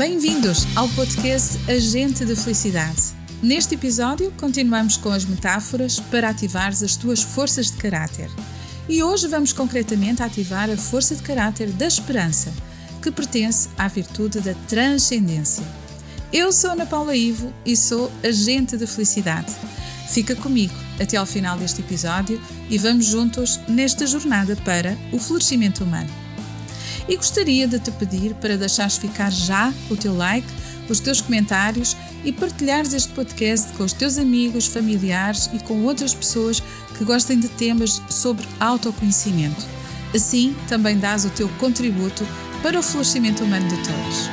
Bem-vindos ao podcast Agente de Felicidade. Neste episódio, continuamos com as metáforas para ativar as tuas forças de caráter. E hoje vamos concretamente ativar a força de caráter da esperança, que pertence à virtude da transcendência. Eu sou Ana Paula Ivo e sou agente de felicidade. Fica comigo até ao final deste episódio e vamos juntos nesta jornada para o florescimento humano e gostaria de te pedir para deixares ficar já o teu like, os teus comentários e partilhares este podcast com os teus amigos, familiares e com outras pessoas que gostem de temas sobre autoconhecimento. Assim, também dás o teu contributo para o florescimento humano de todos.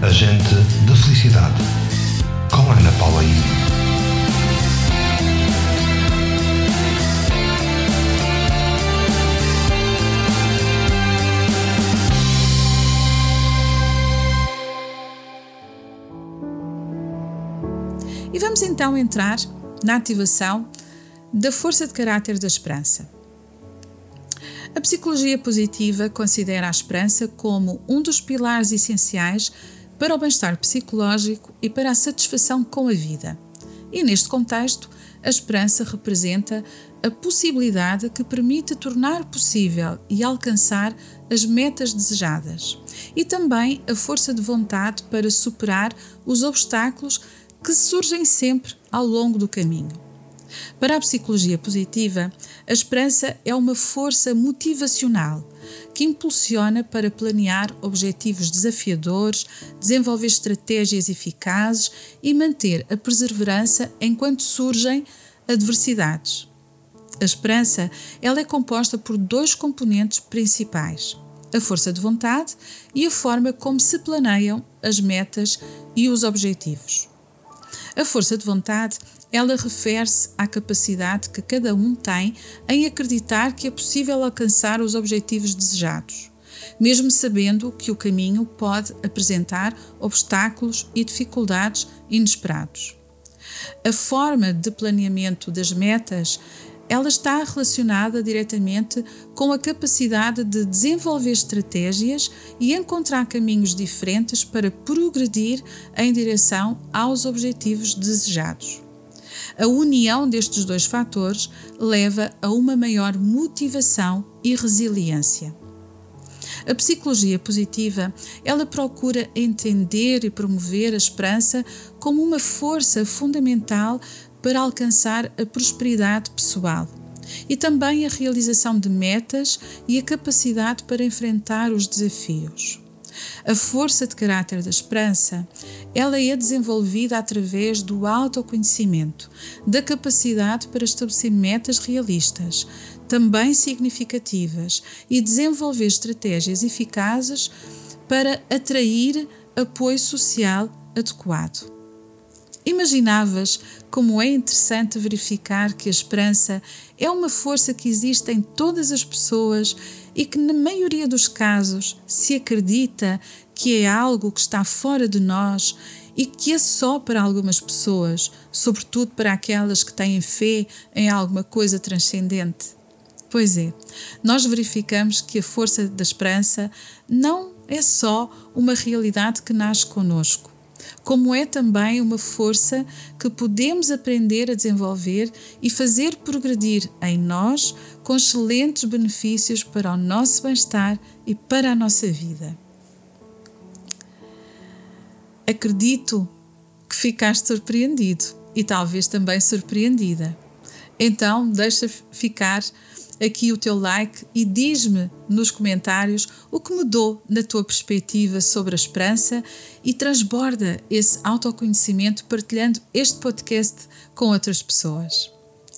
Agente da Felicidade, com Ana Paula I. vamos então entrar na ativação da força de caráter da esperança. A psicologia positiva considera a esperança como um dos pilares essenciais para o bem-estar psicológico e para a satisfação com a vida. E neste contexto, a esperança representa a possibilidade que permite tornar possível e alcançar as metas desejadas, e também a força de vontade para superar os obstáculos que surgem sempre ao longo do caminho. Para a psicologia positiva, a esperança é uma força motivacional que impulsiona para planear objetivos desafiadores, desenvolver estratégias eficazes e manter a perseverança enquanto surgem adversidades. A esperança ela é composta por dois componentes principais: a força de vontade e a forma como se planeiam as metas e os objetivos. A força de vontade, ela refere-se à capacidade que cada um tem em acreditar que é possível alcançar os objetivos desejados, mesmo sabendo que o caminho pode apresentar obstáculos e dificuldades inesperados. A forma de planeamento das metas ela está relacionada diretamente com a capacidade de desenvolver estratégias e encontrar caminhos diferentes para progredir em direção aos objetivos desejados. A união destes dois fatores leva a uma maior motivação e resiliência. A psicologia positiva, ela procura entender e promover a esperança como uma força fundamental para alcançar a prosperidade pessoal e também a realização de metas e a capacidade para enfrentar os desafios. A força de caráter da esperança, ela é desenvolvida através do autoconhecimento, da capacidade para estabelecer metas realistas, também significativas, e desenvolver estratégias eficazes para atrair apoio social adequado. Imaginavas como é interessante verificar que a esperança é uma força que existe em todas as pessoas e que, na maioria dos casos, se acredita que é algo que está fora de nós e que é só para algumas pessoas, sobretudo para aquelas que têm fé em alguma coisa transcendente. Pois é, nós verificamos que a força da esperança não é só uma realidade que nasce conosco como é também uma força que podemos aprender a desenvolver e fazer progredir em nós com excelentes benefícios para o nosso bem-estar e para a nossa vida. Acredito que ficaste surpreendido e talvez também surpreendida. Então, deixa ficar aqui o teu like e diz-me nos comentários o que mudou na tua perspectiva sobre a esperança e transborda esse autoconhecimento partilhando este podcast com outras pessoas.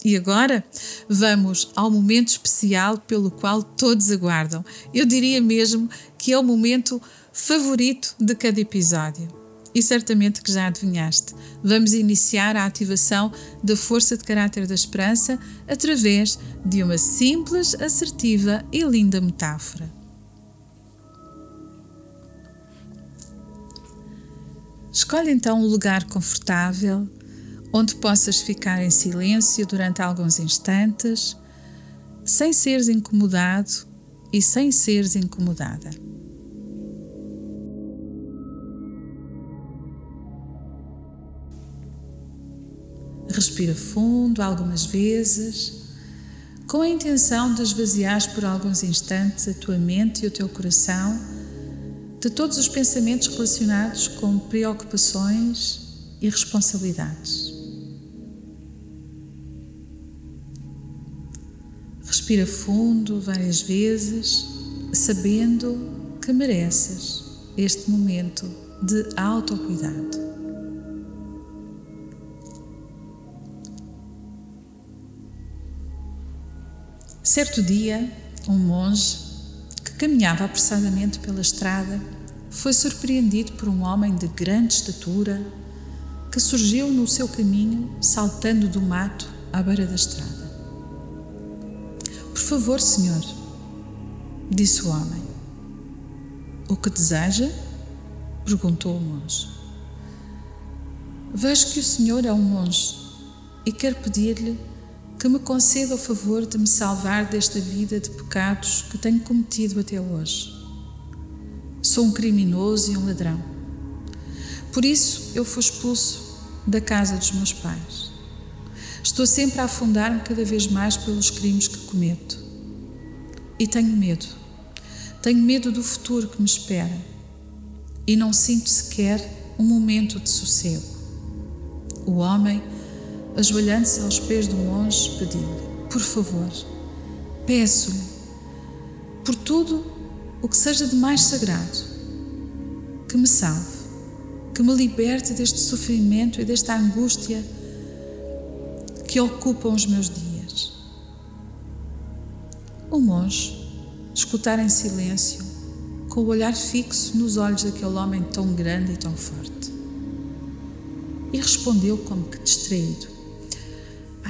E agora vamos ao momento especial pelo qual todos aguardam. Eu diria mesmo que é o momento favorito de cada episódio e certamente que já adivinhaste. Vamos iniciar a ativação da força de caráter da esperança através de uma simples, assertiva e linda metáfora. Escolhe então um lugar confortável onde possas ficar em silêncio durante alguns instantes, sem seres incomodado e sem seres incomodada. Respira fundo algumas vezes, com a intenção de esvaziar por alguns instantes a tua mente e o teu coração de todos os pensamentos relacionados com preocupações e responsabilidades. Respira fundo várias vezes, sabendo que mereces este momento de autocuidado. Certo dia, um monge que caminhava apressadamente pela estrada foi surpreendido por um homem de grande estatura que surgiu no seu caminho saltando do mato à beira da estrada. Por favor, senhor, disse o homem. O que deseja? perguntou o monge. Vejo que o senhor é um monge e quero pedir-lhe que me conceda o favor de me salvar desta vida de pecados que tenho cometido até hoje. Sou um criminoso e um ladrão. Por isso eu fui expulso da casa dos meus pais. Estou sempre a afundar-me cada vez mais pelos crimes que cometo. E tenho medo. Tenho medo do futuro que me espera. E não sinto sequer um momento de sossego. O homem ajoelhando-se aos pés do monge, pediu-lhe: Por favor, peço-lhe, por tudo o que seja de mais sagrado, que me salve, que me liberte deste sofrimento e desta angústia que ocupam os meus dias. O monge escutar em silêncio, com o olhar fixo nos olhos daquele homem tão grande e tão forte. E respondeu como que distraído: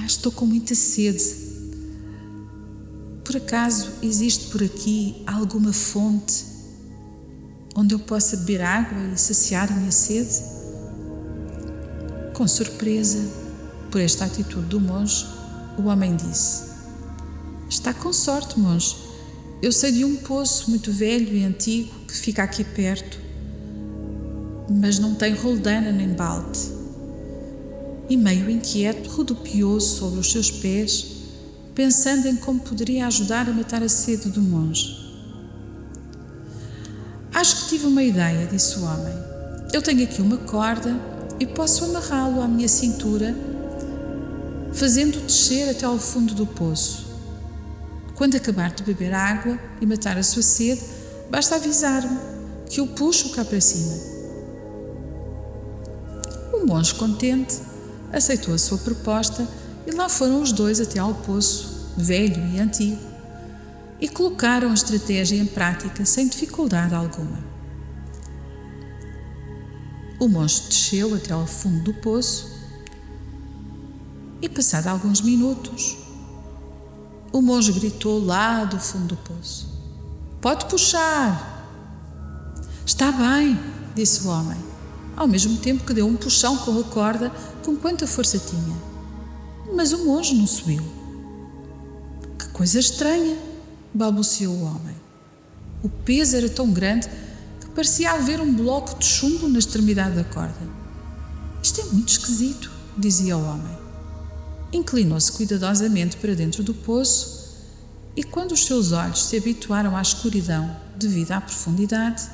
ah, estou com muita sede. Por acaso existe por aqui alguma fonte onde eu possa beber água e saciar a minha sede? Com surpresa por esta atitude do monge, o homem disse: Está com sorte, monge. Eu sei de um poço muito velho e antigo que fica aqui perto, mas não tem roldana nem balde e, meio inquieto, rodopiou sobre os seus pés, pensando em como poderia ajudar a matar a sede do monge. Acho que tive uma ideia, disse o homem. Eu tenho aqui uma corda e posso amarrá-lo à minha cintura, fazendo-o descer até ao fundo do poço. Quando acabar de beber água e matar a sua sede, basta avisar-me que eu puxo cá para cima. O monge, contente, aceitou a sua proposta e lá foram os dois até ao poço, velho e antigo, e colocaram a estratégia em prática sem dificuldade alguma. O monstro desceu até ao fundo do poço e, passado alguns minutos, o monge gritou lá do fundo do poço: Pode puxar! Está bem, disse o homem, ao mesmo tempo que deu um puxão com a corda com quanta força tinha. Mas o monge não subiu. Que coisa estranha, balbuciou o homem. O peso era tão grande que parecia haver um bloco de chumbo na extremidade da corda. Isto é muito esquisito, dizia o homem. Inclinou-se cuidadosamente para dentro do poço e, quando os seus olhos se habituaram à escuridão devido à profundidade,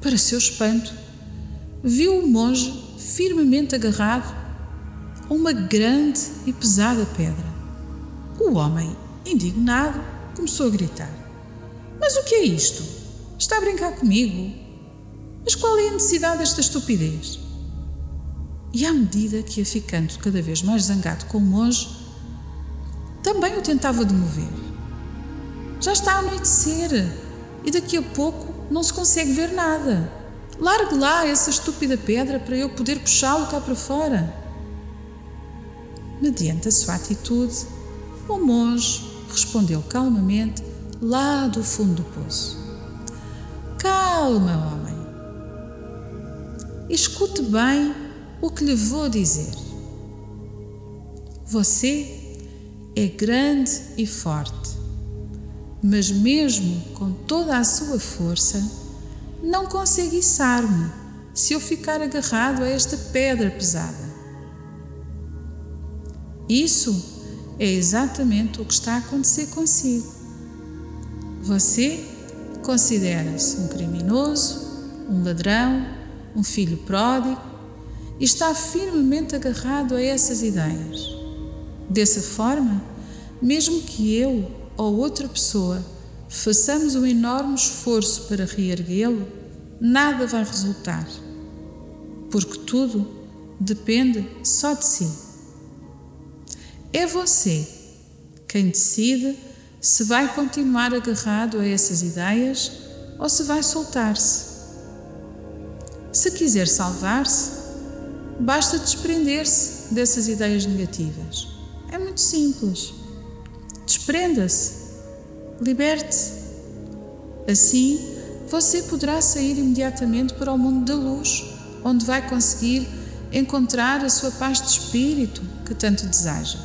para seu espanto, viu o monge firmemente agarrado uma grande e pesada pedra. O homem, indignado, começou a gritar: Mas o que é isto? Está a brincar comigo? Mas qual é a necessidade desta estupidez? E à medida que ia ficando cada vez mais zangado com o monge, também o tentava demover. Já está a anoitecer e daqui a pouco não se consegue ver nada. Largue lá essa estúpida pedra para eu poder puxá-lo cá para fora. Mediante a sua atitude, o monge respondeu calmamente lá do fundo do poço: Calma, homem. Escute bem o que lhe vou dizer. Você é grande e forte, mas mesmo com toda a sua força, não consegue içar-me se eu ficar agarrado a esta pedra pesada. Isso é exatamente o que está a acontecer consigo. Você considera-se um criminoso, um ladrão, um filho pródigo e está firmemente agarrado a essas ideias. Dessa forma, mesmo que eu ou outra pessoa façamos um enorme esforço para reerguê-lo, nada vai resultar, porque tudo depende só de si. É você quem decide se vai continuar agarrado a essas ideias ou se vai soltar-se. Se quiser salvar-se, basta desprender-se dessas ideias negativas. É muito simples. Desprenda-se, liberte-se. Assim, você poderá sair imediatamente para o mundo da luz, onde vai conseguir encontrar a sua paz de espírito que tanto deseja.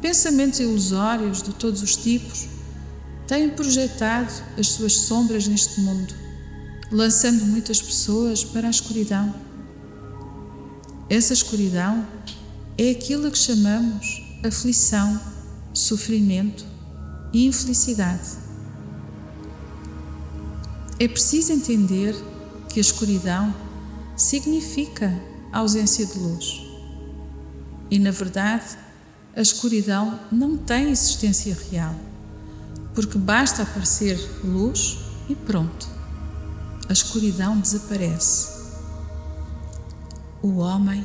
Pensamentos ilusórios de todos os tipos têm projetado as suas sombras neste mundo, lançando muitas pessoas para a escuridão. Essa escuridão é aquilo que chamamos aflição, sofrimento e infelicidade. É preciso entender que a escuridão significa ausência de luz. E, na verdade, a escuridão não tem existência real, porque basta aparecer luz e pronto, a escuridão desaparece. O homem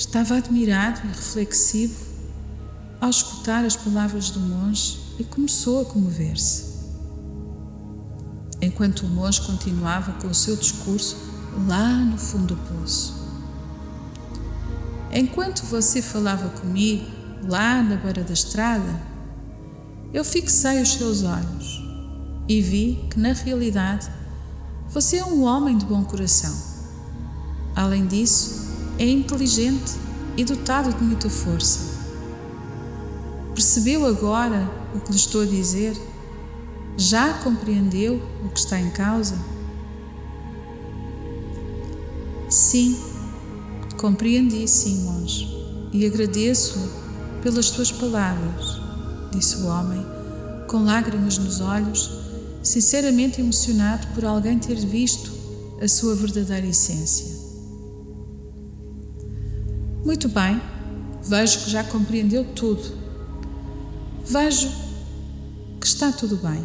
Estava admirado e reflexivo ao escutar as palavras do monge e começou a comover-se. Enquanto o monge continuava com o seu discurso lá no fundo do poço. Enquanto você falava comigo lá na beira da estrada, eu fixei os seus olhos e vi que, na realidade, você é um homem de bom coração. Além disso, é inteligente e dotado de muita força. Percebeu agora o que lhe estou a dizer? Já compreendeu o que está em causa? Sim, compreendi, sim, monge, e agradeço pelas tuas palavras, disse o homem, com lágrimas nos olhos, sinceramente emocionado por alguém ter visto a sua verdadeira essência. Muito bem, vejo que já compreendeu tudo. Vejo que está tudo bem.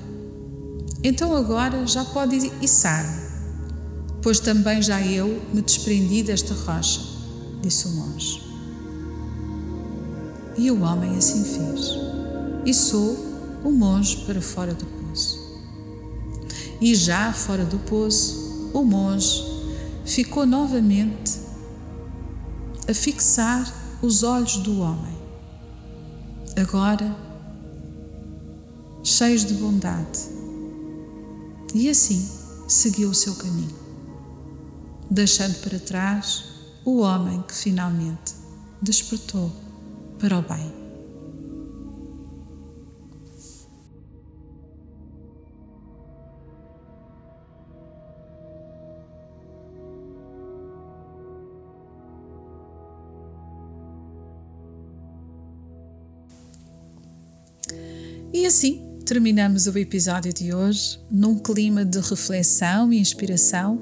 Então agora já pode içar-me, pois também já eu me desprendi desta rocha, disse o monge. E o homem assim fez. E sou o monge para fora do poço. E já fora do poço, o monge ficou novamente a fixar os olhos do homem. Agora, cheios de bondade. E assim seguiu o seu caminho, deixando para trás o homem que finalmente despertou para o bem. E assim terminamos o episódio de hoje num clima de reflexão e inspiração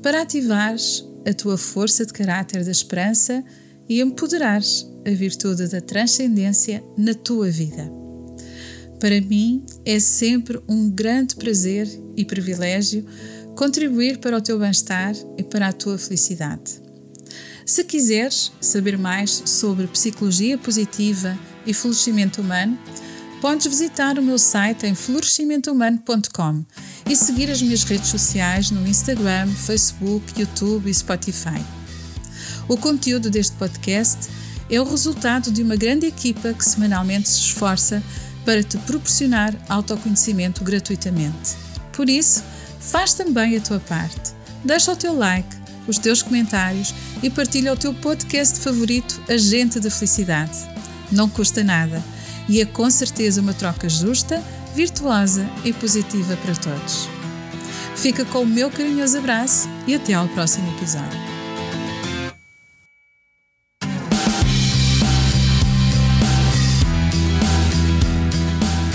para ativares a tua força de caráter da esperança e empoderares a virtude da transcendência na tua vida. Para mim é sempre um grande prazer e privilégio contribuir para o teu bem-estar e para a tua felicidade. Se quiseres saber mais sobre psicologia positiva e florescimento humano, podes visitar o meu site em florescimentohumano.com e seguir as minhas redes sociais no Instagram, Facebook, YouTube e Spotify. O conteúdo deste podcast é o resultado de uma grande equipa que semanalmente se esforça para te proporcionar autoconhecimento gratuitamente. Por isso, faz também a tua parte. Deixa o teu like, os teus comentários e partilha o teu podcast favorito, Agente da Felicidade. Não custa nada e é com certeza uma troca justa, virtuosa e positiva para todos. Fica com o meu carinhoso abraço e até ao próximo episódio.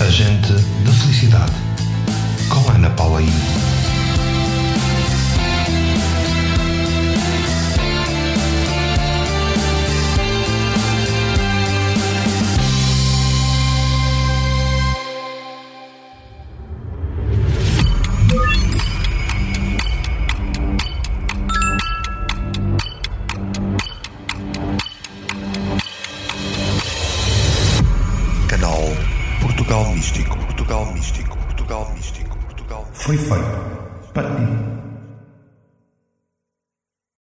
Agente da Felicidade, com Ana Paula I.